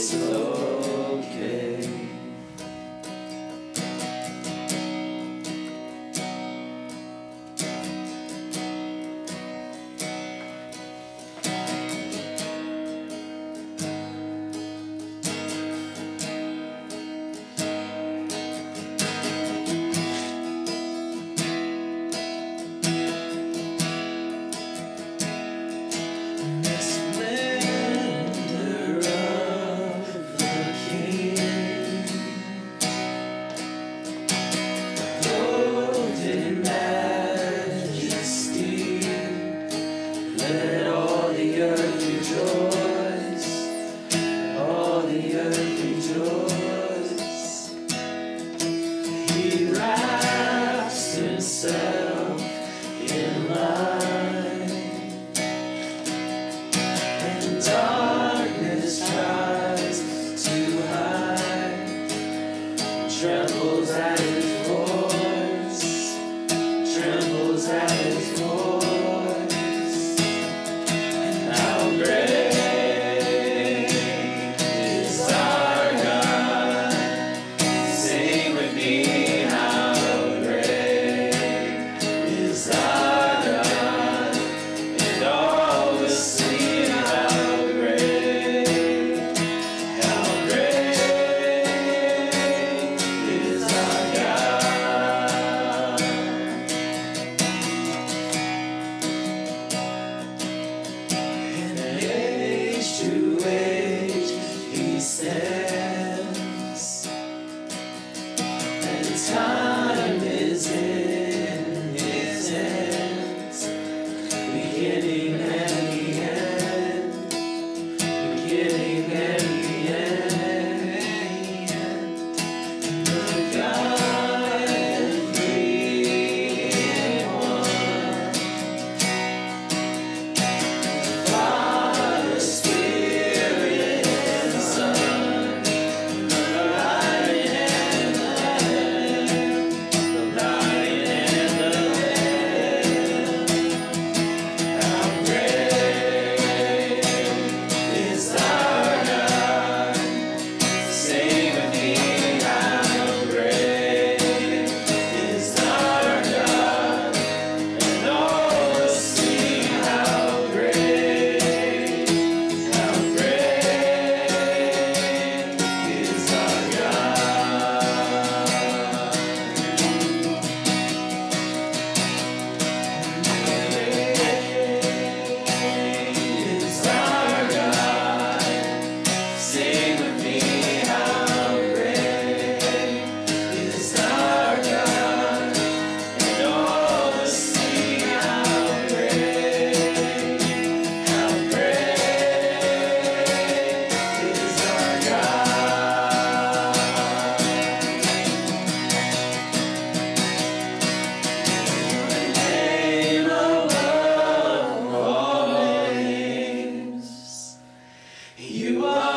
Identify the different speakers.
Speaker 1: it's You are.